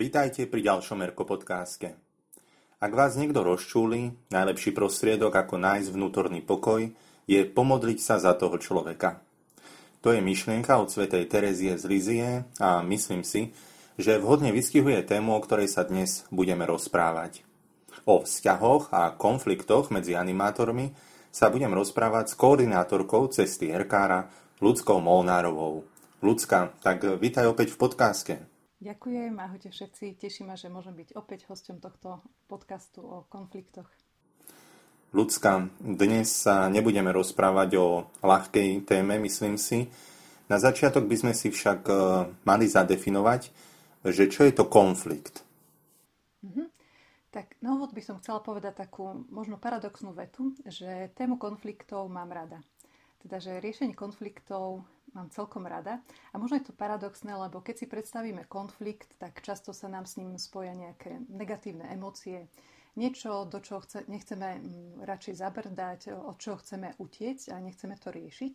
Vítajte pri ďalšom Erko podcaste. Ak vás niekto rozčúli, najlepší prostriedok ako nájsť vnútorný pokoj je pomodliť sa za toho človeka. To je myšlienka od svätej Terezie z Lizie a myslím si, že vhodne vystihuje tému, o ktorej sa dnes budeme rozprávať. O vzťahoch a konfliktoch medzi animátormi sa budem rozprávať s koordinátorkou cesty Erkára, Ľudskou Molnárovou. Ľudská, tak vítaj opäť v podcaste. Ďakujem, ahojte všetci. Teší ma, že môžem byť opäť hostom tohto podcastu o konfliktoch. Ľudská, dnes sa nebudeme rozprávať o ľahkej téme, myslím si. Na začiatok by sme si však e, mali zadefinovať, že čo je to konflikt. Mm-hmm. Tak na úvod by som chcela povedať takú možno paradoxnú vetu, že tému konfliktov mám rada. Teda, že riešenie konfliktov mám celkom rada. A možno je to paradoxné, lebo keď si predstavíme konflikt, tak často sa nám s ním spoja nejaké negatívne emócie, niečo, do čoho chce, nechceme mm, radšej zabrdať, od čoho chceme utiecť a nechceme to riešiť.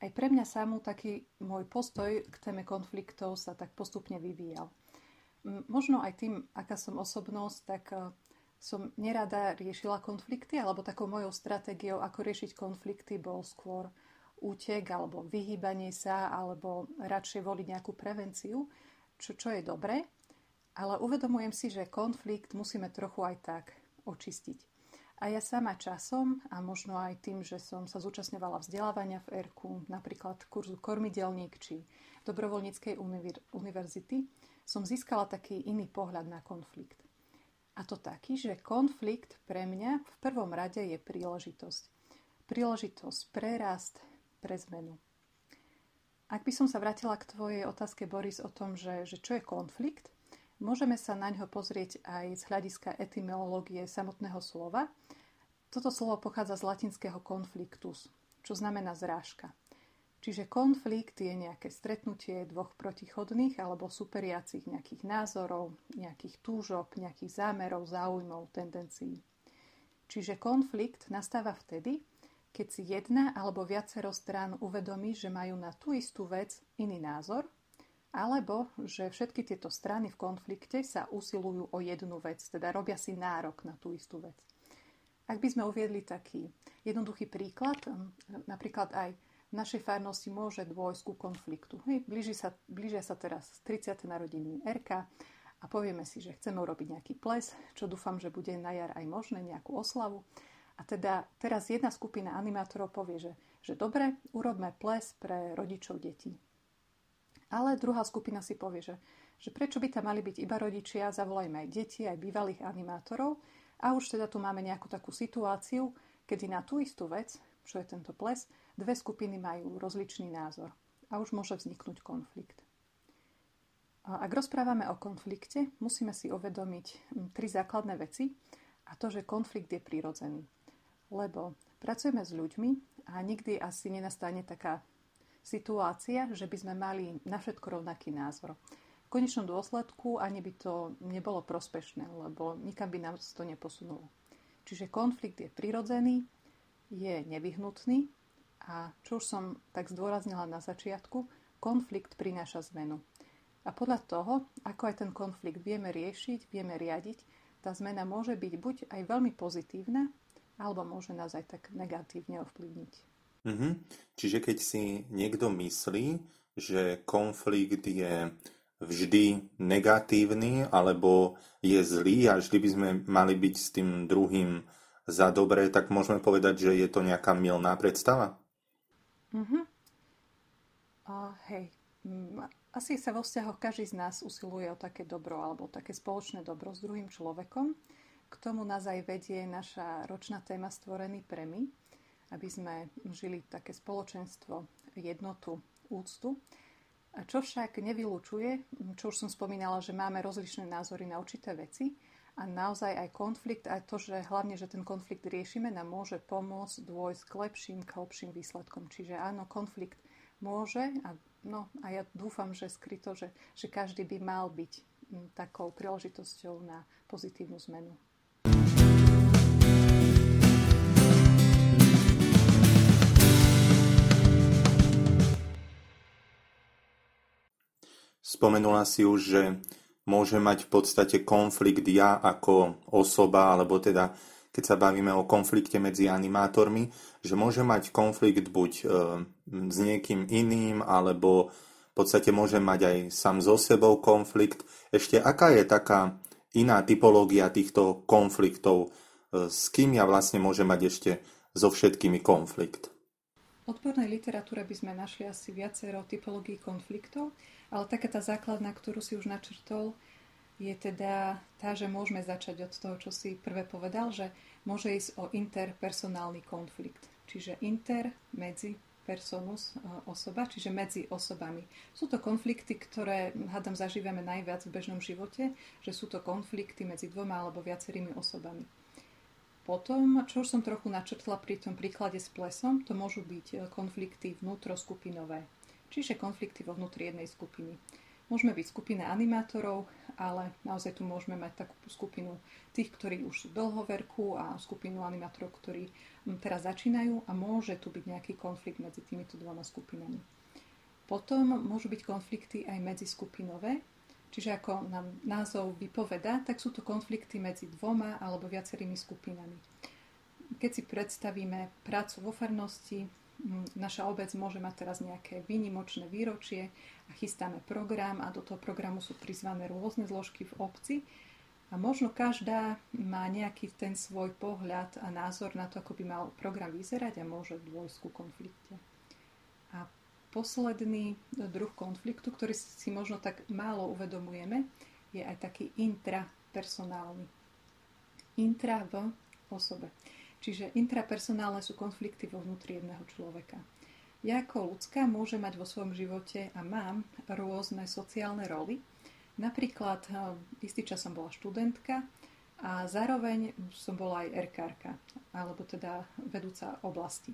Aj pre mňa samú taký môj postoj k téme konfliktov sa tak postupne vyvíjal. Možno aj tým, aká som osobnosť, tak e, som nerada riešila konflikty, alebo takou mojou stratégiou, ako riešiť konflikty, bol skôr útek alebo vyhýbanie sa alebo radšej voliť nejakú prevenciu, čo, čo je dobré. Ale uvedomujem si, že konflikt musíme trochu aj tak očistiť. A ja sama časom a možno aj tým, že som sa zúčastňovala vzdelávania v ERKU, napríklad kurzu Kormidelník či Dobrovoľníckej univerzity, som získala taký iný pohľad na konflikt. A to taký, že konflikt pre mňa v prvom rade je príležitosť. Príležitosť prerast, pre zmenu. Ak by som sa vrátila k tvojej otázke, Boris, o tom, že, že čo je konflikt, môžeme sa na ňo pozrieť aj z hľadiska etymológie samotného slova. Toto slovo pochádza z latinského konfliktus, čo znamená zrážka. Čiže konflikt je nejaké stretnutie dvoch protichodných alebo superiacich nejakých názorov, nejakých túžob, nejakých zámerov, záujmov, tendencií. Čiže konflikt nastáva vtedy, keď si jedna alebo viacero strán uvedomí, že majú na tú istú vec iný názor, alebo že všetky tieto strany v konflikte sa usilujú o jednu vec, teda robia si nárok na tú istú vec. Ak by sme uviedli taký jednoduchý príklad, napríklad aj v našej farnosti môže dôjsť ku konfliktu. Hej, blíži sa, blížia sa teraz 30. narodiny RK a povieme si, že chceme urobiť nejaký ples, čo dúfam, že bude na jar aj možné, nejakú oslavu. A teda teraz jedna skupina animátorov povie, že, že dobre, urobme ples pre rodičov detí. Ale druhá skupina si povie, že, že prečo by tam mali byť iba rodičia, zavolajme aj deti, aj bývalých animátorov. A už teda tu máme nejakú takú situáciu, kedy na tú istú vec, čo je tento ples, dve skupiny majú rozličný názor. A už môže vzniknúť konflikt. Ak rozprávame o konflikte, musíme si uvedomiť tri základné veci a to, že konflikt je prirodzený lebo pracujeme s ľuďmi a nikdy asi nenastane taká situácia, že by sme mali na všetko rovnaký názor. V konečnom dôsledku ani by to nebolo prospešné, lebo nikam by nám to neposunulo. Čiže konflikt je prirodzený, je nevyhnutný a čo už som tak zdôraznila na začiatku, konflikt prináša zmenu. A podľa toho, ako aj ten konflikt vieme riešiť, vieme riadiť, tá zmena môže byť buď aj veľmi pozitívna, alebo môže nás aj tak negatívne ovplyvniť. Mm-hmm. Čiže keď si niekto myslí, že konflikt je vždy negatívny alebo je zlý a vždy by sme mali byť s tým druhým za dobré, tak môžeme povedať, že je to nejaká milná predstava? Mm-hmm. Uh, hej, mm, asi sa vo vzťahoch každý z nás usiluje o také dobro alebo také spoločné dobro s druhým človekom. K tomu nás aj vedie naša ročná téma Stvorený pre my, aby sme žili také spoločenstvo, jednotu, úctu. A čo však nevylučuje, čo už som spomínala, že máme rozličné názory na určité veci a naozaj aj konflikt, aj to, že hlavne, že ten konflikt riešime, nám môže pomôcť dôjsť k lepším, k lepším výsledkom. Čiže áno, konflikt môže a, no, a ja dúfam, že skryto, že, že každý by mal byť takou príležitosťou na pozitívnu zmenu. Spomenula si už, že môže mať v podstate konflikt ja ako osoba, alebo teda keď sa bavíme o konflikte medzi animátormi, že môže mať konflikt buď e, s niekým iným, alebo v podstate môže mať aj sám so sebou konflikt. Ešte aká je taká iná typológia týchto konfliktov, e, s kým ja vlastne môžem mať ešte so všetkými konflikt? V odbornej literatúre by sme našli asi viacero typológií konfliktov, ale taká tá základná, ktorú si už načrtol, je teda tá, že môžeme začať od toho, čo si prvé povedal, že môže ísť o interpersonálny konflikt. Čiže inter medzi personus e, osoba, čiže medzi osobami. Sú to konflikty, ktoré, hádam, zažívame najviac v bežnom živote, že sú to konflikty medzi dvoma alebo viacerými osobami. Potom, čo už som trochu načrtla pri tom príklade s plesom, to môžu byť e, konflikty vnútroskupinové, čiže konflikty vo vnútri jednej skupiny. Môžeme byť skupina animátorov, ale naozaj tu môžeme mať takú skupinu tých, ktorí už sú dlhoverku a skupinu animátorov, ktorí hm, teraz začínajú a môže tu byť nejaký konflikt medzi týmito dvoma skupinami. Potom môžu byť konflikty aj medzi skupinové, čiže ako nám názov vypoveda, tak sú to konflikty medzi dvoma alebo viacerými skupinami. Keď si predstavíme prácu vo farnosti, naša obec môže mať teraz nejaké výnimočné výročie a chystáme program a do toho programu sú prizvané rôzne zložky v obci a možno každá má nejaký ten svoj pohľad a názor na to, ako by mal program vyzerať a môže dôjsť ku konflikte. A posledný druh konfliktu, ktorý si možno tak málo uvedomujeme, je aj taký intrapersonálny. Intra v osobe. Čiže intrapersonálne sú konflikty vo vnútri jedného človeka. Ja ako ľudská môžem mať vo svojom živote a mám rôzne sociálne roly. Napríklad eh, istý čas som bola študentka a zároveň som bola aj erkárka, alebo teda vedúca oblasti.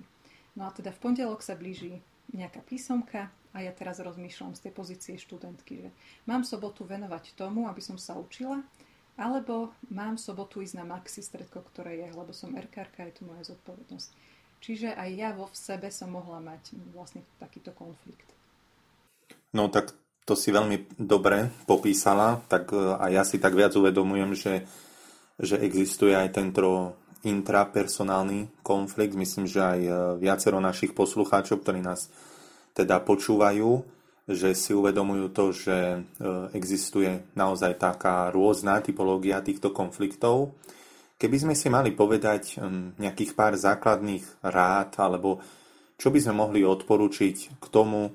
No a teda v pondelok sa blíži nejaká písomka a ja teraz rozmýšľam z tej pozície študentky, že mám sobotu venovať tomu, aby som sa učila alebo mám v sobotu ísť na maxi stredko, ktoré je, lebo som RKRK, je to moja zodpovednosť. Čiže aj ja vo v sebe som mohla mať vlastne takýto konflikt. No tak to si veľmi dobre popísala, tak e, aj ja si tak viac uvedomujem, že, že existuje aj tento intrapersonálny konflikt. Myslím, že aj e, viacero našich poslucháčov, ktorí nás teda počúvajú, že si uvedomujú to, že e, existuje naozaj taká rôzna typológia týchto konfliktov. Keby sme si mali povedať nejakých pár základných rád, alebo čo by sme mohli odporučiť k tomu,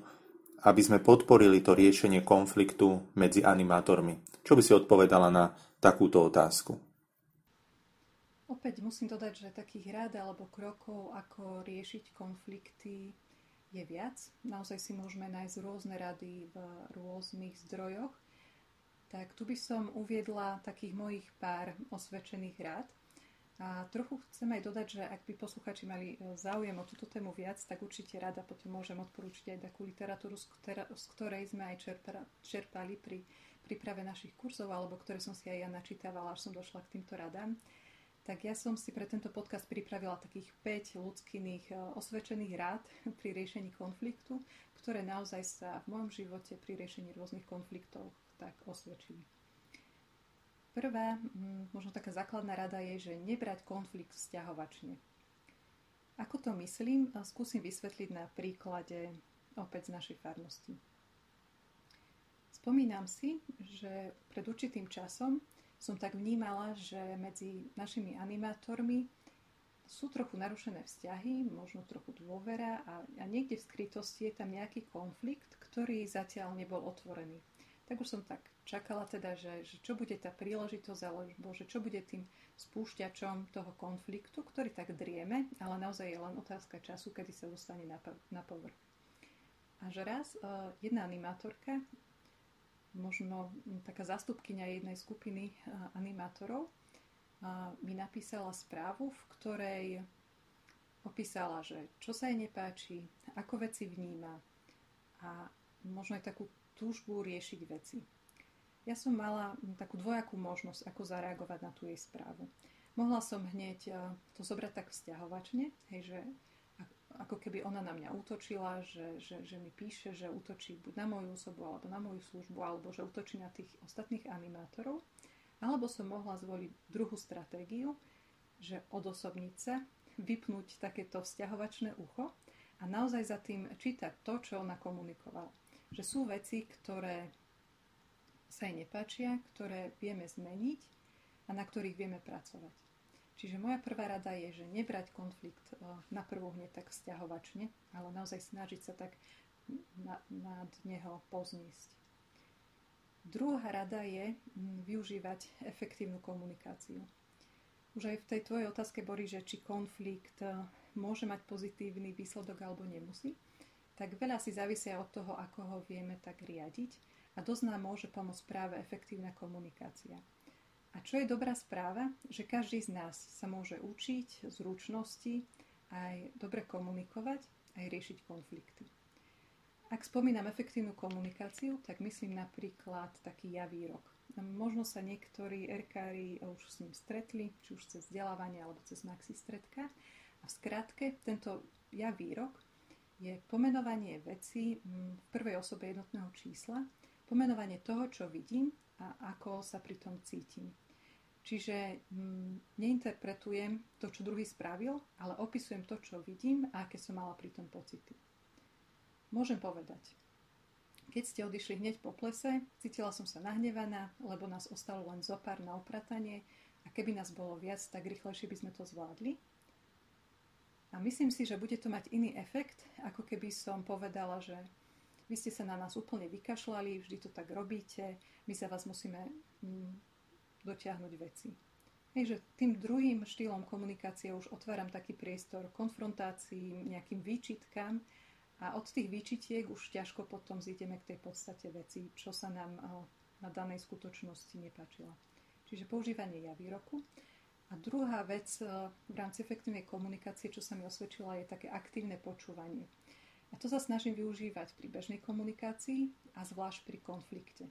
aby sme podporili to riešenie konfliktu medzi animátormi. Čo by si odpovedala na takúto otázku? Opäť musím dodať, že takých rád alebo krokov, ako riešiť konflikty, je viac. Naozaj si môžeme nájsť rôzne rady v rôznych zdrojoch. Tak tu by som uviedla takých mojich pár osvedčených rád. A trochu chcem aj dodať, že ak by posluchači mali e, záujem o túto tému viac, tak určite rada potom môžem odporúčiť aj takú literatúru, z ktorej sme aj čerpali pri príprave našich kurzov, alebo ktoré som si aj ja načítavala, až som došla k týmto radám tak ja som si pre tento podcast pripravila takých 5 ľudských e, osvedčených rád pri riešení konfliktu, ktoré naozaj sa v mojom živote pri riešení rôznych konfliktov tak osvedčili. Prvá, možno taká základná rada je, že nebrať konflikt vzťahovačne. Ako to myslím, skúsim vysvetliť na príklade opäť z našej farnosti. Spomínam si, že pred určitým časom som tak vnímala, že medzi našimi animátormi sú trochu narušené vzťahy, možno trochu dôvera a, a niekde v skrytosti je tam nejaký konflikt, ktorý zatiaľ nebol otvorený. Tak už som tak čakala teda, že, že čo bude tá príležitosť, alebo že čo bude tým spúšťačom toho konfliktu, ktorý tak drieme, ale naozaj je len otázka času, kedy sa dostane na, na povrch. A že raz uh, jedna animátorka možno taká zastupkynia jednej skupiny animátorov mi napísala správu, v ktorej opísala, že čo sa jej nepáči, ako veci vníma a možno aj takú túžbu riešiť veci. Ja som mala takú dvojakú možnosť, ako zareagovať na tú jej správu. Mohla som hneď to zobrať tak vzťahovačne, hej, že ako keby ona na mňa útočila, že, že, že mi píše, že útočí buď na moju osobu, alebo na moju službu, alebo že útočí na tých ostatných animátorov. Alebo som mohla zvoliť druhú stratégiu, že odosobniť sa, vypnúť takéto vzťahovačné ucho a naozaj za tým čítať to, čo ona komunikovala. Že sú veci, ktoré sa jej nepáčia, ktoré vieme zmeniť a na ktorých vieme pracovať. Čiže moja prvá rada je, že nebrať konflikt e, na prvú hneď tak vzťahovačne, ale naozaj snažiť sa tak nad neho pozniesť. Druhá rada je využívať efektívnu komunikáciu. Už aj v tej tvojej otázke, Borí, že či konflikt e, môže mať pozitívny výsledok alebo nemusí, tak veľa si závisia od toho, ako ho vieme tak riadiť a dosť nám môže pomôcť práve efektívna komunikácia. A čo je dobrá správa, že každý z nás sa môže učiť zručnosti aj dobre komunikovať, aj riešiť konflikty. Ak spomínam efektívnu komunikáciu, tak myslím napríklad taký ja výrok. Možno sa niektorí erkári už s ním stretli, či už cez vzdelávanie alebo cez maxi stredka. A v skratke, tento ja výrok je pomenovanie veci v prvej osobe jednotného čísla, pomenovanie toho, čo vidím a ako sa pri tom cítim. Čiže mm, neinterpretujem to, čo druhý spravil, ale opisujem to, čo vidím a aké som mala pri tom pocity. Môžem povedať, keď ste odišli hneď po plese, cítila som sa nahnevaná, lebo nás ostalo len zopár na opratanie a keby nás bolo viac, tak rýchlejšie by sme to zvládli. A myslím si, že bude to mať iný efekt, ako keby som povedala, že vy ste sa na nás úplne vykašľali, vždy to tak robíte, my sa vás musíme mm, dotiahnuť veci. Hej, že tým druhým štýlom komunikácie už otváram taký priestor konfrontácií, nejakým výčitkám a od tých výčitiek už ťažko potom zídeme k tej podstate veci, čo sa nám na danej skutočnosti nepáčila. Čiže používanie ja výroku. A druhá vec v rámci efektívnej komunikácie, čo sa mi osvedčila, je také aktívne počúvanie. A to sa snažím využívať pri bežnej komunikácii a zvlášť pri konflikte.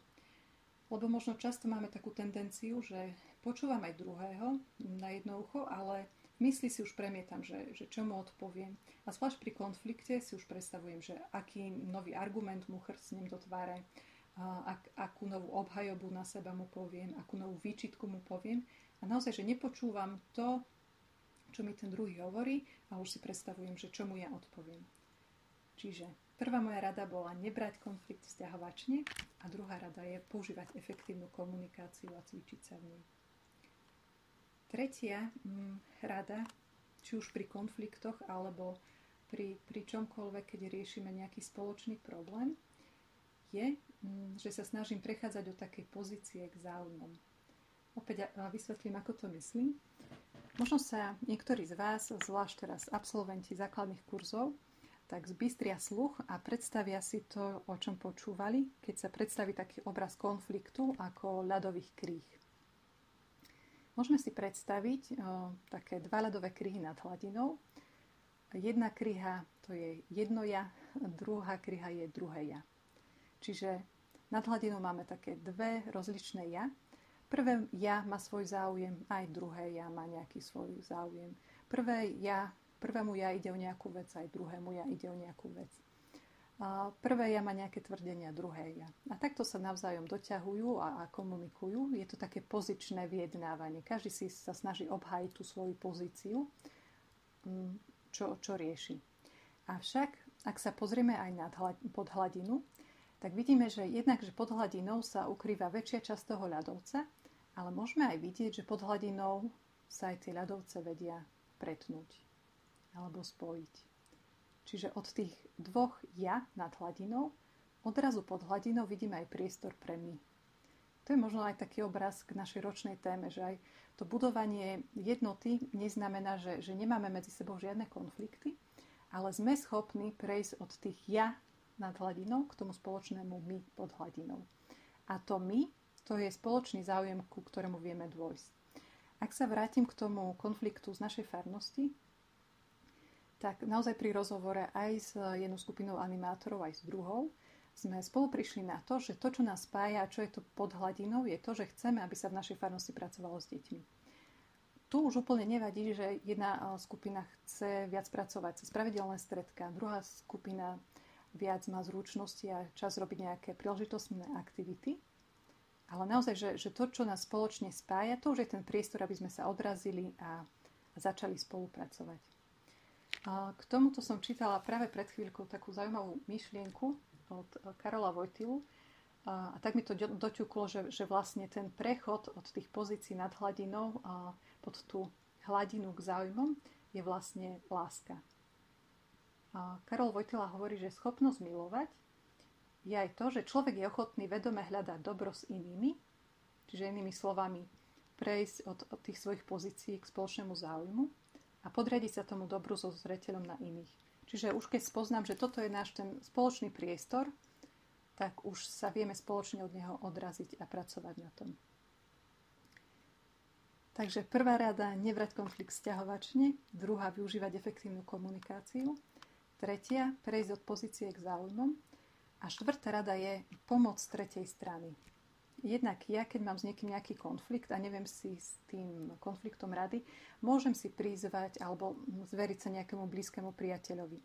Lebo možno často máme takú tendenciu, že počúvam aj druhého na jedno ucho, ale v mysli si už premietam, že, že čo mu odpoviem. A zvlášť pri konflikte si už predstavujem, že aký nový argument mu chrcnem do tváre, ak, akú novú obhajobu na seba mu poviem, akú novú výčitku mu poviem. A naozaj, že nepočúvam to, čo mi ten druhý hovorí a už si predstavujem, že čo mu ja odpoviem. Čiže Prvá moja rada bola nebrať konflikt vzťahovačne a druhá rada je používať efektívnu komunikáciu a cvičiť sa v nej. Tretia mm, rada, či už pri konfliktoch alebo pri, pri čomkoľvek, keď riešime nejaký spoločný problém, je, mm, že sa snažím prechádzať do takej pozície k záujmom. Opäť vysvetlím, ako to myslím. Možno sa niektorí z vás, zvlášť teraz absolventi základných kurzov, tak zbystria sluch a predstavia si to, o čom počúvali, keď sa predstaví taký obraz konfliktu ako ľadových kríh. Môžeme si predstaviť o, také dva ľadové kryhy nad hladinou. Jedna kryha to je jedno ja, druhá kryha je druhé ja. Čiže nad hladinou máme také dve rozličné ja. Prvé ja má svoj záujem, aj druhé ja má nejaký svoj záujem. Prvé ja Prvému ja ide o nejakú vec, aj druhému ja ide o nejakú vec. Prvé ja má nejaké tvrdenia, druhé ja. A takto sa navzájom doťahujú a, a komunikujú. Je to také pozičné vyjednávanie. Každý si sa snaží obhájiť tú svoju pozíciu, mm, čo, čo rieši. Avšak, ak sa pozrieme aj nad, pod hladinu, tak vidíme, že jednak, že pod hladinou sa ukrýva väčšia časť toho ľadovca, ale môžeme aj vidieť, že pod hladinou sa aj tie ľadovce vedia pretnúť alebo spojiť. Čiže od tých dvoch ja nad hladinou, odrazu pod hladinou vidíme aj priestor pre my. To je možno aj taký obraz k našej ročnej téme, že aj to budovanie jednoty neznamená, že, že nemáme medzi sebou žiadne konflikty, ale sme schopní prejsť od tých ja nad hladinou k tomu spoločnému my pod hladinou. A to my, to je spoločný záujem, ku ktorému vieme dôjsť. Ak sa vrátim k tomu konfliktu z našej farnosti, tak naozaj pri rozhovore aj s jednou skupinou animátorov, aj s druhou, sme spolu prišli na to, že to, čo nás spája a čo je to pod hladinou, je to, že chceme, aby sa v našej farnosti pracovalo s deťmi. tu už úplne nevadí, že jedna skupina chce viac pracovať cez pravidelné stredka, druhá skupina viac má zručnosti a čas robiť nejaké príležitostné aktivity. Ale naozaj, že, že to, čo nás spoločne spája, to už je ten priestor, aby sme sa odrazili a, začali spolupracovať. A k tomuto som čítala práve pred chvíľkou takú zaujímavú myšlienku od Karola Vojtilu, a, a tak mi to doťuklo, že, že vlastne ten prechod od tých pozícií nad hladinou a pod tú hladinu k záujmom je vlastne láska. A Karol Vojtila hovorí, že schopnosť milovať je aj to, že človek je ochotný vedome hľadať dobro s inými, čiže inými slovami prejsť od, od tých svojich pozícií k spoločnému záujmu a podriadiť sa tomu dobru so zreteľom na iných. Čiže už keď spoznám, že toto je náš ten spoločný priestor, tak už sa vieme spoločne od neho odraziť a pracovať na tom. Takže prvá rada, nevrať konflikt sťahovačne, druhá, využívať efektívnu komunikáciu, tretia, prejsť od pozície k záujmom a štvrtá rada je pomoc tretej strany. Jednak ja, keď mám s niekým nejaký konflikt a neviem si s tým konfliktom rady, môžem si prizvať alebo zveriť sa nejakému blízkemu priateľovi.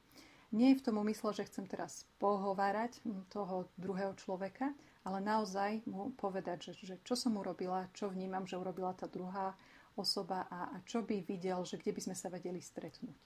Nie je v tom úmysle, že chcem teraz pohovárať toho druhého človeka, ale naozaj mu povedať, že, že čo som urobila, čo vnímam, že urobila tá druhá osoba a, a čo by videl, že kde by sme sa vedeli stretnúť.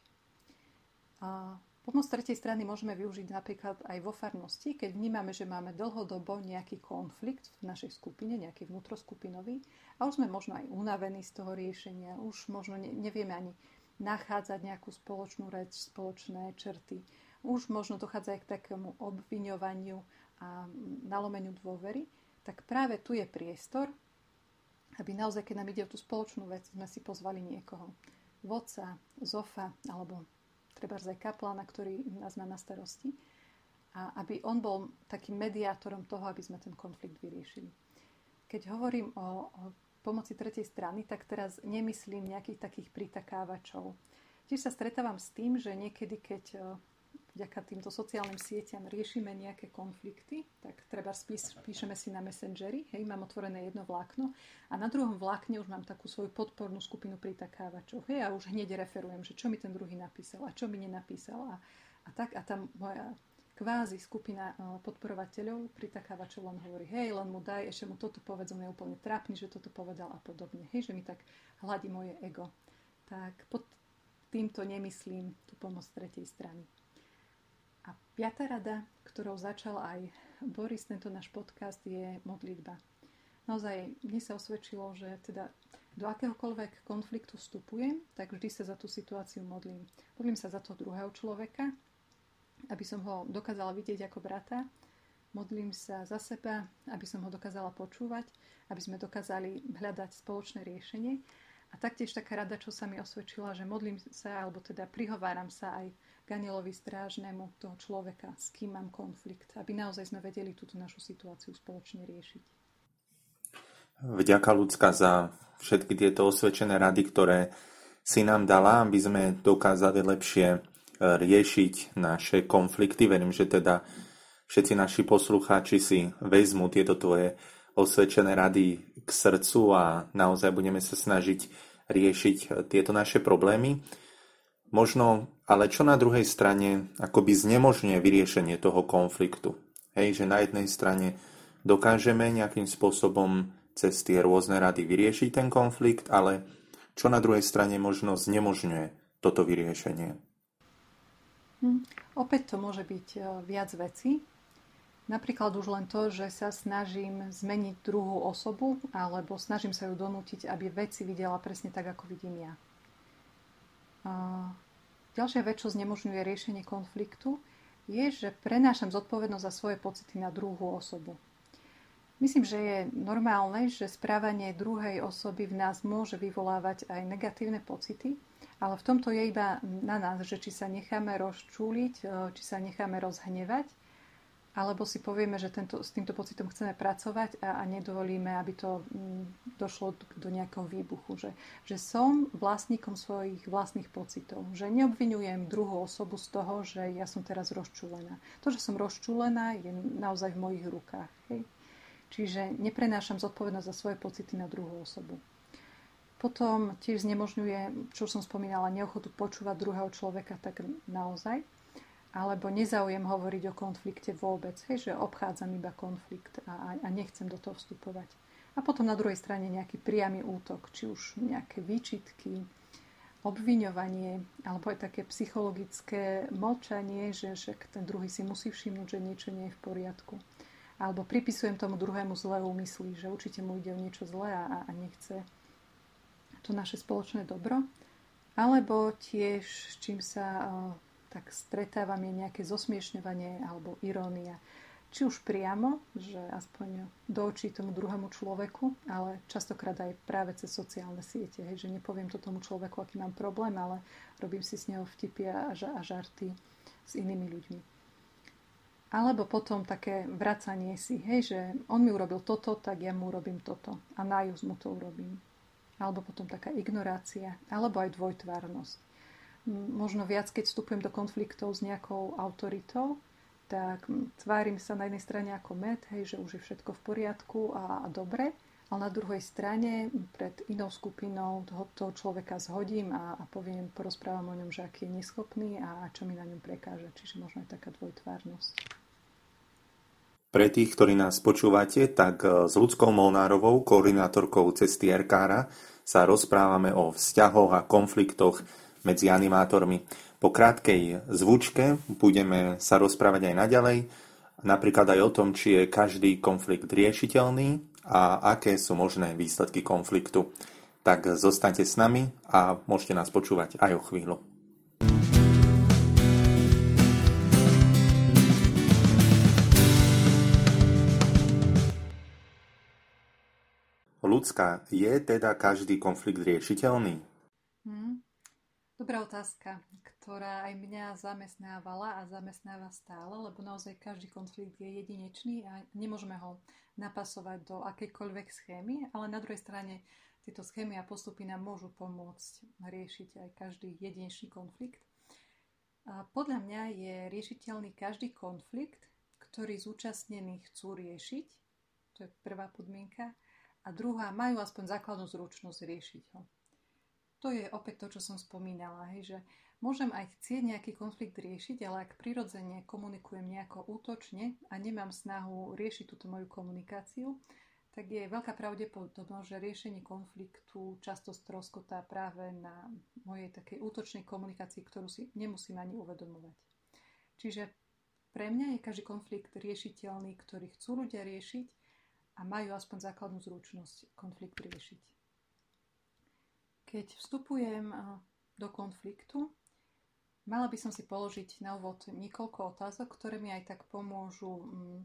A pomoc tretej strany môžeme využiť napríklad aj vo farnosti, keď vnímame, že máme dlhodobo nejaký konflikt v našej skupine, nejaký vnútroskupinový a už sme možno aj unavení z toho riešenia, už možno nevieme ani nachádzať nejakú spoločnú reč, spoločné črty. Už možno dochádza aj k takému obviňovaniu a nalomeniu dôvery, tak práve tu je priestor, aby naozaj, keď nám ide o tú spoločnú vec, sme si pozvali niekoho. Vodca, zofa, alebo treba aj kaplana, ktorý nás má na starosti. A aby on bol takým mediátorom toho, aby sme ten konflikt vyriešili. Keď hovorím o, o pomoci tretej strany, tak teraz nemyslím nejakých takých pritakávačov. Tiež sa stretávam s tým, že niekedy, keď e, vďaka týmto sociálnym sieťam riešime nejaké konflikty, tak treba spís, píšeme si na Messengeri, hej, mám otvorené jedno vlákno a na druhom vlákne už mám takú svoju podpornú skupinu pritakávačov, hej, a už hneď referujem, že čo mi ten druhý napísal a čo mi nenapísal a, a tak a tam moja kvázi skupina e, podporovateľov pritakávačov len hovorí, hej, len mu daj, ešte mu toto povedz, on je úplne trápny, že toto povedal a podobne. Hej, že mi tak hladí moje ego. Tak pod týmto nemyslím tú pomoc tretej strany. A piatá rada, ktorou začal aj Boris, tento náš podcast, je modlitba. Naozaj, mne sa osvedčilo, že teda do akéhokoľvek konfliktu vstupujem, tak vždy sa za tú situáciu modlím. Modlím sa za toho druhého človeka, aby som ho dokázala vidieť ako brata. Modlím sa za seba, aby som ho dokázala počúvať, aby sme dokázali hľadať spoločné riešenie. A taktiež taká rada, čo sa mi osvedčila, že modlím sa, alebo teda prihováram sa aj Ganielovi strážnemu toho človeka, s kým mám konflikt, aby naozaj sme vedeli túto našu situáciu spoločne riešiť. Vďaka ľudská za všetky tieto osvedčené rady, ktoré si nám dala, aby sme dokázali lepšie riešiť naše konflikty. Verím, že teda všetci naši poslucháči si vezmú tieto tvoje osvedčené rady k srdcu a naozaj budeme sa snažiť riešiť tieto naše problémy. Možno, ale čo na druhej strane akoby znemožňuje vyriešenie toho konfliktu. Hej, že na jednej strane dokážeme nejakým spôsobom cez tie rôzne rady vyriešiť ten konflikt, ale čo na druhej strane možno znemožňuje toto vyriešenie. Hm. Opäť to môže byť e, viac vecí. Napríklad už len to, že sa snažím zmeniť druhú osobu alebo snažím sa ju donútiť, aby veci videla presne tak, ako vidím ja. Ďalšia vec, čo znemožňuje riešenie konfliktu, je, že prenášam zodpovednosť za svoje pocity na druhú osobu. Myslím, že je normálne, že správanie druhej osoby v nás môže vyvolávať aj negatívne pocity, ale v tomto je iba na nás, že či sa necháme rozčúliť, či sa necháme rozhnevať, alebo si povieme, že tento, s týmto pocitom chceme pracovať a, a nedovolíme, aby to m, mm, došlo do nejakého výbuchu. Že, že som vlastníkom svojich vlastných pocitov. Že neobvinujem druhú osobu z toho, že ja som teraz rozčúlená. To, že som rozčúlená, je naozaj v mojich rukách. Hej? Čiže neprenášam zodpovednosť za svoje pocity na druhú osobu. Potom tiež znemožňuje, čo som spomínala, neochotu počúvať druhého človeka tak naozaj. Alebo nezaujem hovoriť o konflikte vôbec. Hej, že obchádzam iba konflikt a, a nechcem do toho vstupovať. A potom na druhej strane nejaký priamy útok, či už nejaké výčitky, obviňovanie, alebo aj také psychologické mlčanie, že však ten druhý si musí všimnúť, že niečo nie je v poriadku. Alebo pripisujem tomu druhému zlé úmysly, že určite mu ide o niečo zlé a, a nechce to naše spoločné dobro. Alebo tiež, čím sa tak stretávam, je nejaké zosmiešňovanie alebo irónia či už priamo, že aspoň do očí tomu druhému človeku, ale častokrát aj práve cez sociálne siete, hej, že nepoviem to tomu človeku, aký mám problém, ale robím si s neho vtipy a, a žarty s inými ľuďmi. Alebo potom také vracanie si, hej, že on mi urobil toto, tak ja mu urobím toto a nájuz mu to urobím. Alebo potom taká ignorácia, alebo aj dvojtvárnosť. Možno viac, keď vstupujem do konfliktov s nejakou autoritou, tak tvárim sa na jednej strane ako med, hej, že už je všetko v poriadku a, a dobre, ale na druhej strane pred inou skupinou toho, toho človeka zhodím a, a poviem, porozprávam o ňom, že aký je neschopný a, a čo mi na ňom prekáža. Čiže možno aj taká dvojtvárnosť. Pre tých, ktorí nás počúvate, tak e, s ľudskou Molnárovou, koordinátorkou cesty RKR, sa rozprávame o vzťahoch a konfliktoch medzi animátormi. Po krátkej zvučke budeme sa rozprávať aj naďalej, napríklad aj o tom, či je každý konflikt riešiteľný a aké sú možné výsledky konfliktu. Tak zostaňte s nami a môžete nás počúvať aj o chvíľu. Ľudská, je teda každý konflikt riešiteľný? Hmm. Dobrá otázka, ktorá aj mňa zamestnávala a zamestnáva stále, lebo naozaj každý konflikt je jedinečný a nemôžeme ho napasovať do akejkoľvek schémy, ale na druhej strane tieto schémy a postupy nám môžu pomôcť riešiť aj každý jedinečný konflikt. A podľa mňa je riešiteľný každý konflikt, ktorý zúčastnení chcú riešiť, to je prvá podmienka, a druhá, majú aspoň základnú zručnosť riešiť ho to je opäť to, čo som spomínala, hej, že môžem aj chcieť nejaký konflikt riešiť, ale ak prirodzene komunikujem nejako útočne a nemám snahu riešiť túto moju komunikáciu, tak je veľká pravdepodobnosť, že riešenie konfliktu často stroskotá práve na mojej takej útočnej komunikácii, ktorú si nemusím ani uvedomovať. Čiže pre mňa je každý konflikt riešiteľný, ktorý chcú ľudia riešiť a majú aspoň základnú zručnosť konflikt riešiť. Keď vstupujem do konfliktu, mala by som si položiť na úvod niekoľko otázok, ktoré mi aj tak pomôžu mm,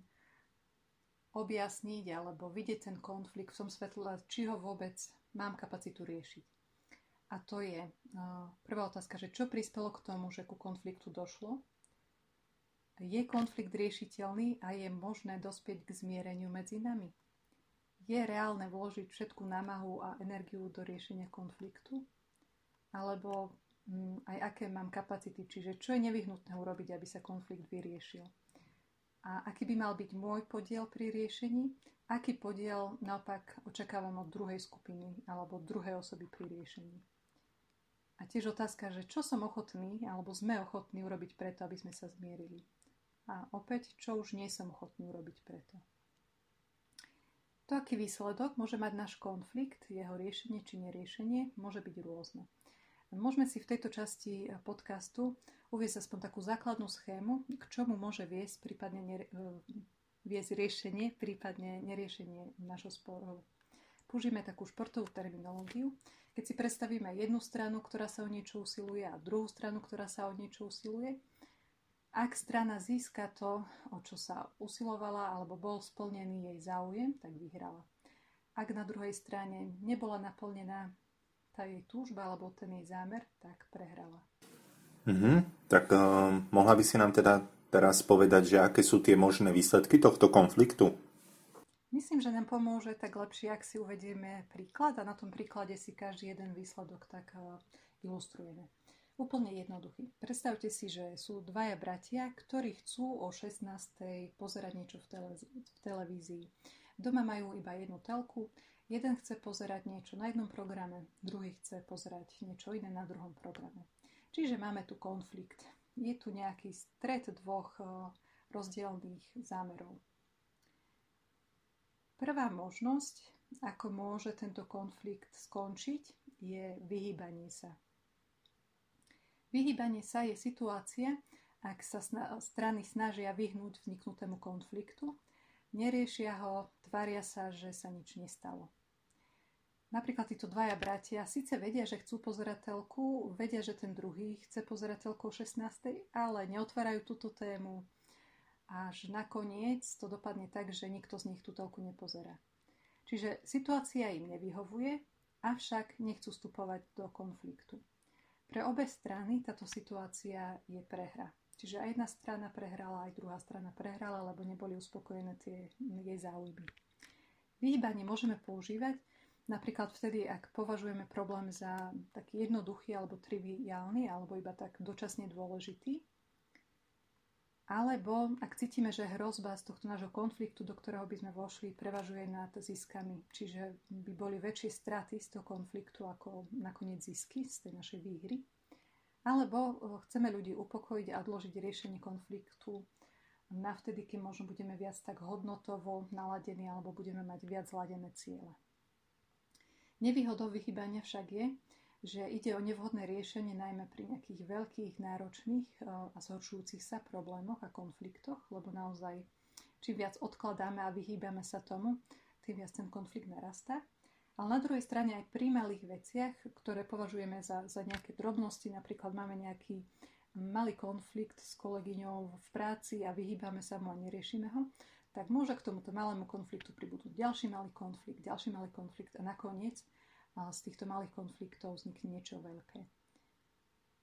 objasniť alebo vidieť ten konflikt v tom svetle, či ho vôbec mám kapacitu riešiť. A to je prvá otázka, že čo prispelo k tomu, že ku konfliktu došlo. Je konflikt riešiteľný a je možné dospieť k zmiereniu medzi nami? Je reálne vložiť všetku námahu a energiu do riešenia konfliktu? Alebo mm, aj aké mám kapacity, čiže čo je nevyhnutné urobiť, aby sa konflikt vyriešil? A aký by mal byť môj podiel pri riešení? Aký podiel naopak očakávam od druhej skupiny alebo druhej osoby pri riešení? A tiež otázka, že čo som ochotný alebo sme ochotní urobiť preto, aby sme sa zmierili. A opäť, čo už nie som ochotný urobiť preto. To, aký výsledok môže mať náš konflikt, jeho riešenie či neriešenie, môže byť rôzne. Môžeme si v tejto časti podcastu uvieť aspoň takú základnú schému, k čomu môže viesť prípadne nere- viesť riešenie, prípadne neriešenie nášho sporu. Použijeme takú športovú terminológiu. Keď si predstavíme jednu stranu, ktorá sa o niečo usiluje a druhú stranu, ktorá sa o niečo usiluje, ak strana získa to, o čo sa usilovala alebo bol splnený jej záujem, tak vyhrala. Ak na druhej strane nebola naplnená tá jej túžba alebo ten jej zámer, tak prehrala. Mm-hmm. Tak uh, mohla by si nám teda teraz povedať, že aké sú tie možné výsledky tohto konfliktu? Myslím, že nám pomôže tak lepšie, ak si uvedieme príklad a na tom príklade si každý jeden výsledok tak uh, ilustrujeme. Úplne jednoduchý. Predstavte si, že sú dvaja bratia, ktorí chcú o 16. pozerať niečo v, tele- v televízii. Doma majú iba jednu telku, Jeden chce pozerať niečo na jednom programe, druhý chce pozerať niečo iné na druhom programe. Čiže máme tu konflikt. Je tu nejaký stred dvoch eh, rozdielných zámerov. Prvá možnosť, ako môže tento konflikt skončiť, je vyhýbanie sa. Vyhýbanie sa je situácia, ak sa strany snažia vyhnúť vzniknutému konfliktu, neriešia ho, tvária sa, že sa nič nestalo. Napríklad títo dvaja bratia síce vedia, že chcú pozerateľku, vedia, že ten druhý chce pozerateľku 16. ale neotvárajú túto tému. Až nakoniec to dopadne tak, že nikto z nich tú telku nepozerá. Čiže situácia im nevyhovuje, avšak nechcú vstupovať do konfliktu. Pre obe strany táto situácia je prehra. Čiže aj jedna strana prehrala, aj druhá strana prehrala, lebo neboli uspokojené tie jej záujmy. Vyhýbanie môžeme používať, Napríklad vtedy, ak považujeme problém za taký jednoduchý alebo triviálny, alebo iba tak dočasne dôležitý, alebo ak cítime, že hrozba z tohto nášho konfliktu, do ktorého by sme vošli, prevažuje nad ziskami, čiže by boli väčšie straty z toho konfliktu ako nakoniec zisky z tej našej výhry, alebo eh, chceme ľudí upokojiť a odložiť riešenie konfliktu na vtedy, keď možno budeme viac tak hodnotovo naladení alebo budeme mať viac zladené ciele. Nevýhodou vychýbania však je, že ide o nevhodné riešenie najmä pri nejakých veľkých, náročných e, a zhoršujúcich sa problémoch a konfliktoch, lebo naozaj čím viac odkladáme a vyhýbame sa tomu, tým viac ten konflikt narastá. Ale na druhej strane aj pri malých veciach, ktoré považujeme za, za nejaké drobnosti, napríklad máme nejaký malý konflikt s kolegyňou v práci a vyhýbame sa mu a neriešime ho, tak môže k tomuto malému konfliktu pribudnúť ďalší malý konflikt, ďalší malý konflikt a nakoniec z týchto malých konfliktov vznikne niečo veľké.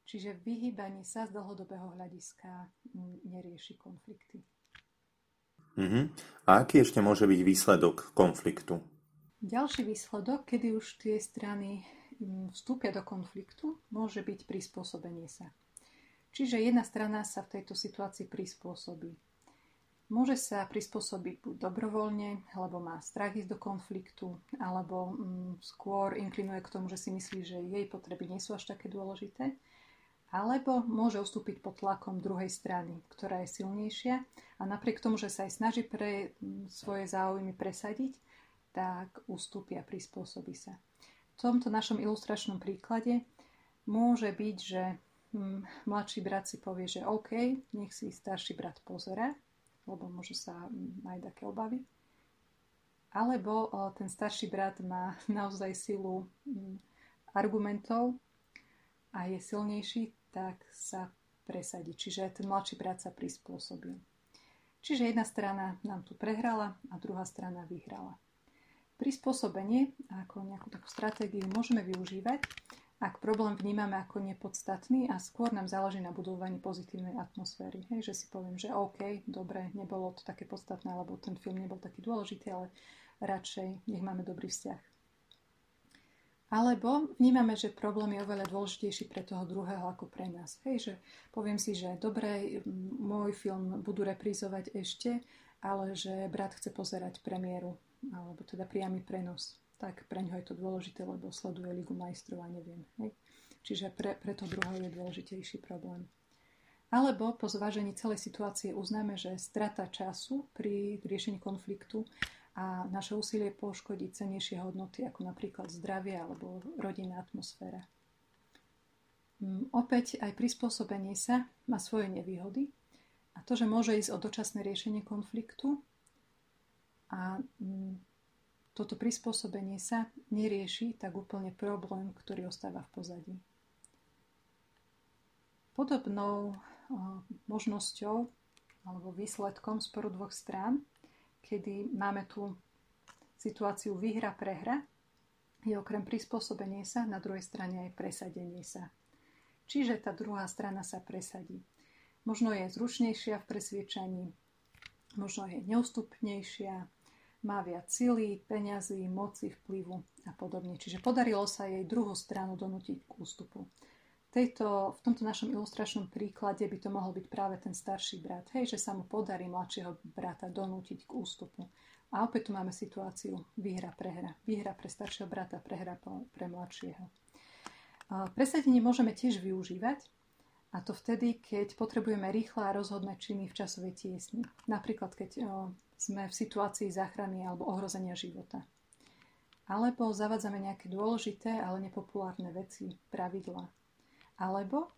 Čiže vyhýbanie sa z dlhodobého hľadiska nerieši konflikty. Uh-huh. A aký ešte môže byť výsledok konfliktu? Ďalší výsledok, kedy už tie strany vstúpia do konfliktu, môže byť prispôsobenie sa. Čiže jedna strana sa v tejto situácii prispôsobí. Môže sa prispôsobiť buď dobrovoľne, alebo má strach ísť do konfliktu, alebo mm, skôr inklinuje k tomu, že si myslí, že jej potreby nie sú až také dôležité, alebo môže ustúpiť pod tlakom druhej strany, ktorá je silnejšia. A napriek tomu, že sa aj snaží pre mm, svoje záujmy presadiť, tak ustúpia, prispôsobí sa. V tomto našom ilustračnom príklade môže byť, že hm, mladší brat si povie, že OK, nech si starší brat pozera, lebo môžu sa mať také obavy. Alebo ten starší brat má naozaj silu argumentov a je silnejší, tak sa presadí. Čiže ten mladší brat sa prispôsobil. Čiže jedna strana nám tu prehrala a druhá strana vyhrala. Prispôsobenie ako nejakú takú stratégiu môžeme využívať, ak problém vnímame ako nepodstatný a skôr nám záleží na budovaní pozitívnej atmosféry. Hej, že si poviem, že OK, dobre, nebolo to také podstatné, lebo ten film nebol taký dôležitý, ale radšej nech máme dobrý vzťah. Alebo vnímame, že problém je oveľa dôležitejší pre toho druhého ako pre nás. Hej, že poviem si, že dobre, môj film budú reprízovať ešte, ale že brat chce pozerať premiéru, alebo teda priamy prenos tak pre ňo je to dôležité, lebo sleduje Ligu majstrov a neviem. Hej? Čiže pre, pre to druhého je dôležitejší problém. Alebo po zvážení celej situácie uznáme, že strata času pri riešení konfliktu a naše úsilie poškodí cenejšie hodnoty, ako napríklad zdravie alebo rodinná atmosféra. Mm, opäť aj prispôsobenie sa má svoje nevýhody a to, že môže ísť o dočasné riešenie konfliktu a mm, toto prispôsobenie sa nerieši tak úplne problém, ktorý ostáva v pozadí. Podobnou možnosťou alebo výsledkom sporu dvoch strán, kedy máme tu situáciu výhra-prehra, je okrem prispôsobenia sa na druhej strane aj presadenie sa. Čiže tá druhá strana sa presadí. Možno je zručnejšia v presviečaní, možno je neústupnejšia, má viac sily, peňazí, moci, vplyvu a podobne. Čiže podarilo sa jej druhú stranu donútiť k ústupu. tejto, v tomto našom ilustračnom príklade by to mohol byť práve ten starší brat. Hej, že sa mu podarí mladšieho brata donútiť k ústupu. A opäť tu máme situáciu výhra, prehra. Výhra pre staršieho brata, prehra pre mladšieho. Presadenie môžeme tiež využívať, a to vtedy, keď potrebujeme rýchle a rozhodné činy v časovej tiesni. Napríklad, keď sme v situácii záchrany alebo ohrozenia života. Alebo zavádzame nejaké dôležité, ale nepopulárne veci, pravidla. Alebo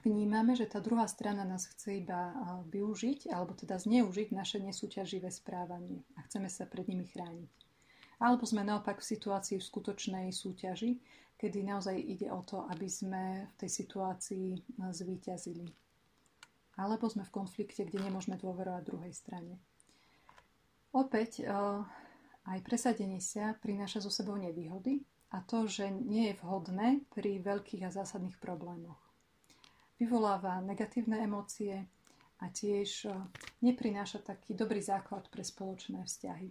vnímame, že tá druhá strana nás chce iba využiť, alebo teda zneužiť naše nesúťaživé správanie a chceme sa pred nimi chrániť. Alebo sme naopak v situácii v skutočnej súťaži, kedy naozaj ide o to, aby sme v tej situácii zvíťazili. Alebo sme v konflikte, kde nemôžeme dôverovať druhej strane. Opäť aj presadenie sa prináša so sebou nevýhody a to, že nie je vhodné pri veľkých a zásadných problémoch. Vyvoláva negatívne emócie a tiež e, neprináša taký dobrý základ pre spoločné vzťahy.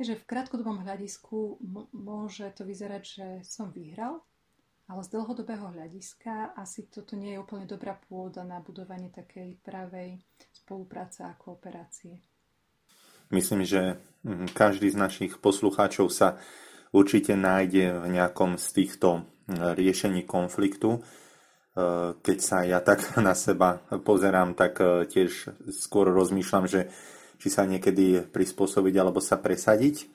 Takže v krátkodobom hľadisku m- môže to vyzerať, že som vyhral, ale z dlhodobého hľadiska asi toto nie je úplne dobrá pôda na budovanie takej pravej spolupráce a kooperácie. Myslím, že mhm, každý z našich poslucháčov sa určite nájde v nejakom z týchto mhm, riešení konfliktu. E, keď sa ja tak na seba pozerám, tak e, tiež skôr rozmýšľam, že či sa niekedy prispôsobiť alebo sa presadiť.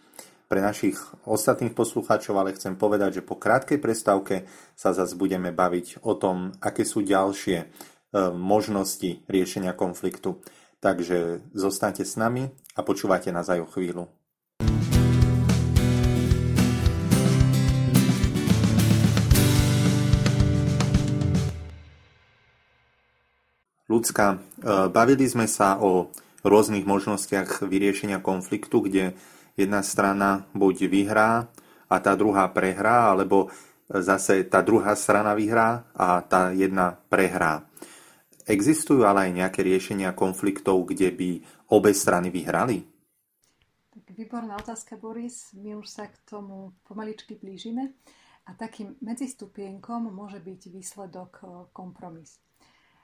Pre našich ostatných poslucháčov ale chcem povedať, že po krátkej prestávke sa zase budeme baviť o tom, aké sú ďalšie e, možnosti riešenia konfliktu. Takže zostaňte s nami a počúvajte nás aj chvíľu. Ľudská, e, bavili sme sa o rôznych možnostiach vyriešenia konfliktu, kde jedna strana buď vyhrá a tá druhá prehrá, alebo zase tá druhá strana vyhrá a tá jedna prehrá. Existujú ale aj nejaké riešenia konfliktov, kde by obe strany vyhrali? Tak výborná otázka, Boris. My už sa k tomu pomaličky blížime. A takým medzistupienkom môže byť výsledok e, kompromis.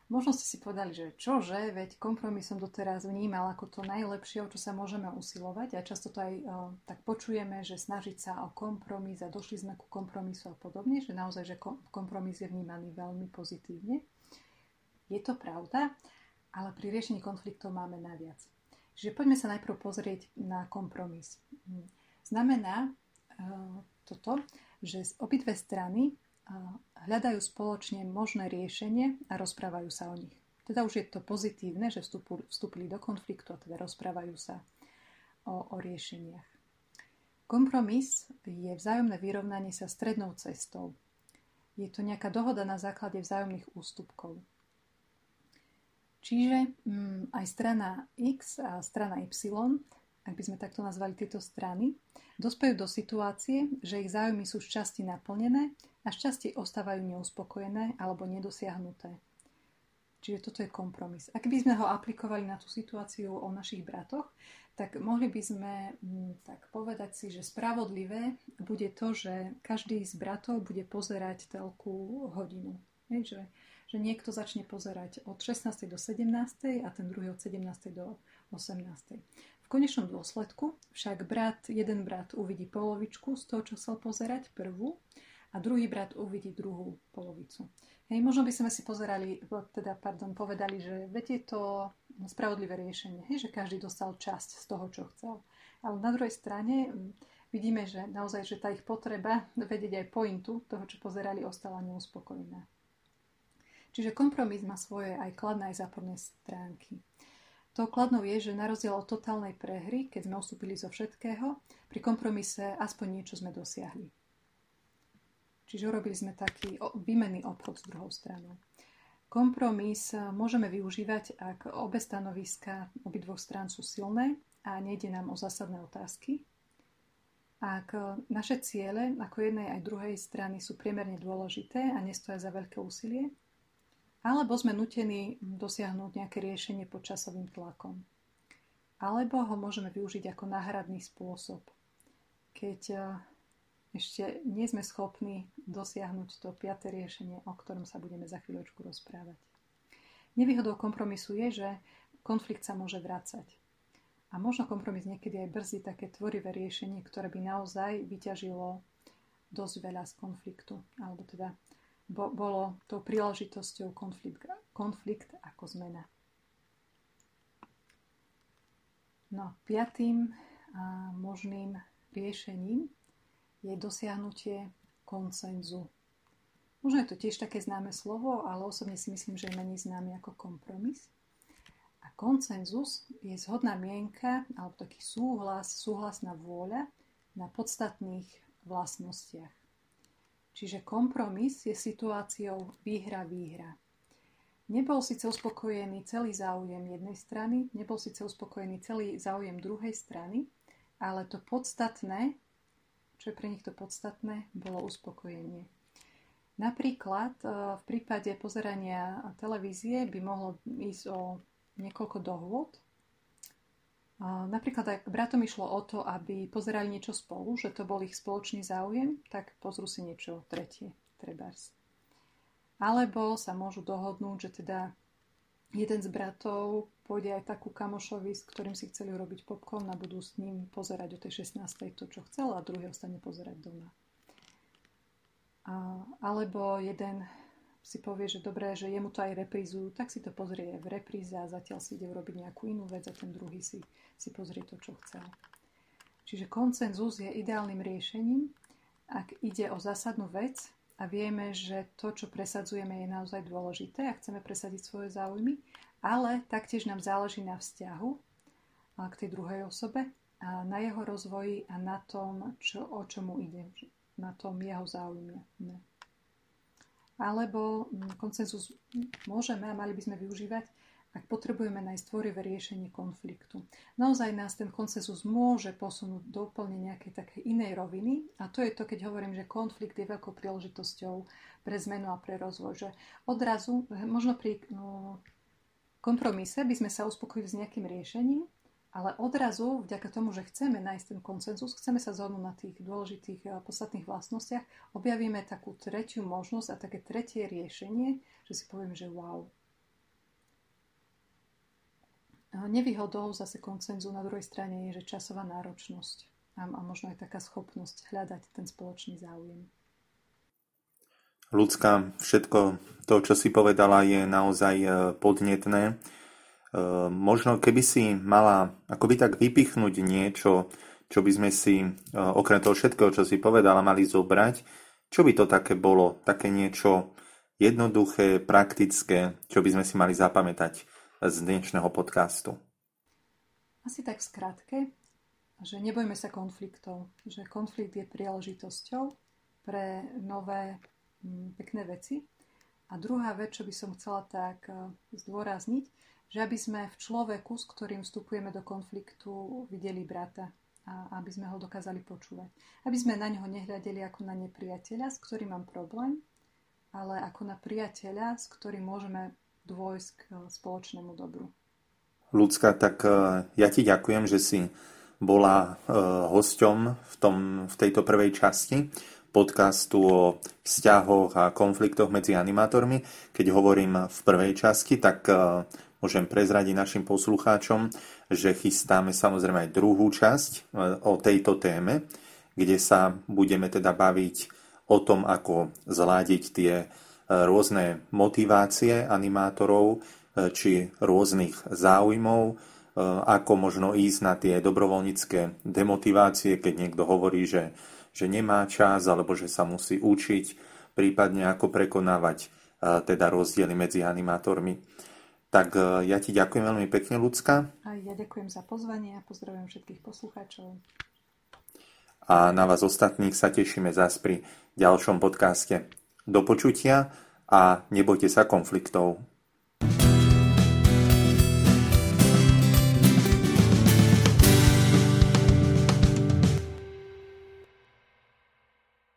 Možno ste si povedali, že čože, veď kompromis som doteraz vnímal ako to najlepšie, o čo sa môžeme usilovať a často to aj o, e, tak počujeme, že snažiť sa o kompromis a došli sme ku kompromisu a podobne, že naozaj, že kompromis je vnímaný veľmi pozitívne. Je to pravda, ale pri riešení konfliktov máme naviac. Čiže poďme sa najprv pozrieť na kompromis. Znamená uh, toto, že z obidve strany uh, hľadajú spoločne možné riešenie a rozprávajú sa o nich. Teda už je to pozitívne, že vstúpili do konfliktu a teda rozprávajú sa o, o riešeniach. Kompromis je vzájomné vyrovnanie sa strednou cestou. Je to nejaká dohoda na základe vzájomných ústupkov. Čiže mm, aj strana X a strana Y, ak by sme takto nazvali tieto strany, dospejú do situácie, že ich záujmy sú z naplnené a z časti ostávajú neuspokojené alebo nedosiahnuté. Čiže toto je kompromis. Ak by sme ho aplikovali na tú situáciu o našich bratoch, tak mohli by sme mm, tak povedať si, že spravodlivé bude to, že každý z bratov bude pozerať telku hodinu. Hej, že že niekto začne pozerať od 16. do 17. a ten druhý od 17. do 18. V konečnom dôsledku však brat, jeden brat uvidí polovičku z toho, čo chcel pozerať, prvú, a druhý brat uvidí druhú polovicu. Hej, možno by sme si pozerali, teda, pardon, povedali, že viete to spravodlivé riešenie, hej, že každý dostal časť z toho, čo chcel. Ale na druhej strane vidíme, že naozaj, že tá ich potreba vedieť aj pointu toho, čo pozerali, ostala neuspokojená. Čiže kompromis má svoje aj kladné, aj záporné stránky. To kladnou je, že na rozdiel od totálnej prehry, keď sme ustúpili zo všetkého, pri kompromise aspoň niečo sme dosiahli. Čiže urobili sme taký výmenný obchod s druhou stranou. Kompromis môžeme využívať, ak obe stanoviska obidvoch strán sú silné a nejde nám o zásadné otázky. Ak naše ciele ako jednej aj druhej strany sú priemerne dôležité a nestoja za veľké úsilie, alebo sme nutení dosiahnuť nejaké riešenie pod časovým tlakom. Alebo ho môžeme využiť ako náhradný spôsob. Keď eh, ešte nie sme schopní dosiahnuť to piaté riešenie, o ktorom sa budeme za chvíľočku rozprávať. Nevýhodou kompromisu je, že konflikt sa môže vrácať. A možno kompromis niekedy aj brzí také tvorivé riešenie, ktoré by naozaj vyťažilo dosť veľa z konfliktu. Alebo teda bo, bolo tou príležitosťou konflikt, konflikt ako zmena. No, piatým a možným riešením je dosiahnutie koncenzu. Možno je to tiež také známe slovo, ale osobne si myslím, že je menej známy ako kompromis. A koncenzus je zhodná mienka alebo taký súhlas, súhlasná vôľa na podstatných vlastnostiach. Čiže kompromis je situáciou výhra-výhra. Nebol síce uspokojený celý záujem jednej strany, nebol síce uspokojený celý záujem druhej strany, ale to podstatné, čo je pre nich to podstatné, bolo uspokojenie. Napríklad e, v prípade pozerania televízie by mohlo ísť o niekoľko dohôd. Napríklad ak bratom išlo o to, aby pozerali niečo spolu, že to bol ich spoločný záujem, tak pozrú si niečo tretie, trebárs. Alebo sa môžu dohodnúť, že teda jeden z bratov pôjde aj takú kamošovi, s ktorým si chceli urobiť popcorn a budú s ním pozerať o tej 16. to, čo chcel a druhý ostane pozerať doma. Alebo jeden si povie, že dobré, že jemu to aj reprízu, tak si to pozrie v repríze a zatiaľ si ide urobiť nejakú inú vec a ten druhý si, si pozrie to, čo chcel. Čiže koncenzus je ideálnym riešením, ak ide o zásadnú vec a vieme, že to, čo presadzujeme, je naozaj dôležité a chceme presadiť svoje záujmy, ale taktiež nám záleží na vzťahu k tej druhej osobe a na jeho rozvoji a na tom, čo, o čomu ide, na tom jeho záujme. Alebo mm, koncenzus môžeme a mali by sme využívať, ak potrebujeme nájsť tvorivé riešenie konfliktu. Naozaj nás ten koncenzus môže posunúť do úplne nejakej takej inej roviny a to je to, keď hovorím, že konflikt je veľkou príležitosťou pre zmenu a pre rozvoj. Že odrazu, možno pri no, kompromise by sme sa uspokojili s nejakým riešením, ale odrazu, vďaka tomu, že chceme nájsť ten koncenzus, chceme sa zhodnúť na tých dôležitých a podstatných vlastnostiach, objavíme takú tretiu možnosť a také tretie riešenie, že si poviem, že wow. A nevýhodou zase koncenzu na druhej strane je, že časová náročnosť a, a možno aj taká schopnosť hľadať ten spoločný záujem. Ľudská, všetko to, čo si povedala, je naozaj e, podnetné možno keby si mala akoby tak vypichnúť niečo, čo by sme si e, okrem toho všetkého, čo si povedala, mali zobrať, čo by to také bolo? Také niečo jednoduché, praktické, čo by sme si mali zapamätať z dnešného podcastu? Asi tak v skratke, že nebojme sa konfliktov, že konflikt je príležitosťou pre nové pekné veci. A druhá vec, čo by som chcela tak e, zdôrazniť, že aby sme v človeku, s ktorým vstupujeme do konfliktu, videli brata a aby sme ho dokázali počúvať. Aby sme na neho nehľadeli ako na nepriateľa, s ktorým mám problém, ale ako na priateľa, s ktorým môžeme dôjsť k spoločnému dobru. Ľudská, tak e, ja ti ďakujem, že si bola e, hosťom v, tom, v tejto prvej časti podcastu o vzťahoch a konfliktoch medzi animátormi. Keď hovorím v prvej časti, tak môžem prezradiť našim poslucháčom, že chystáme samozrejme aj druhú časť e, o tejto téme, kde sa budeme teda baviť o tom, ako zladiť tie e, rôzne motivácie animátorov e, či rôznych záujmov, ako možno ísť na tie dobrovoľnícke demotivácie, keď niekto hovorí, že, že nemá čas alebo že sa musí učiť, prípadne ako prekonávať teda rozdiely medzi animátormi. Tak e, ja ti ďakujem veľmi pekne, Lucka. A ja ďakujem za pozvanie a pozdravujem všetkých poslucháčov. A na vás ostatných sa tešíme zás pri ďalšom podcaste. Do počutia a nebojte sa konfliktov.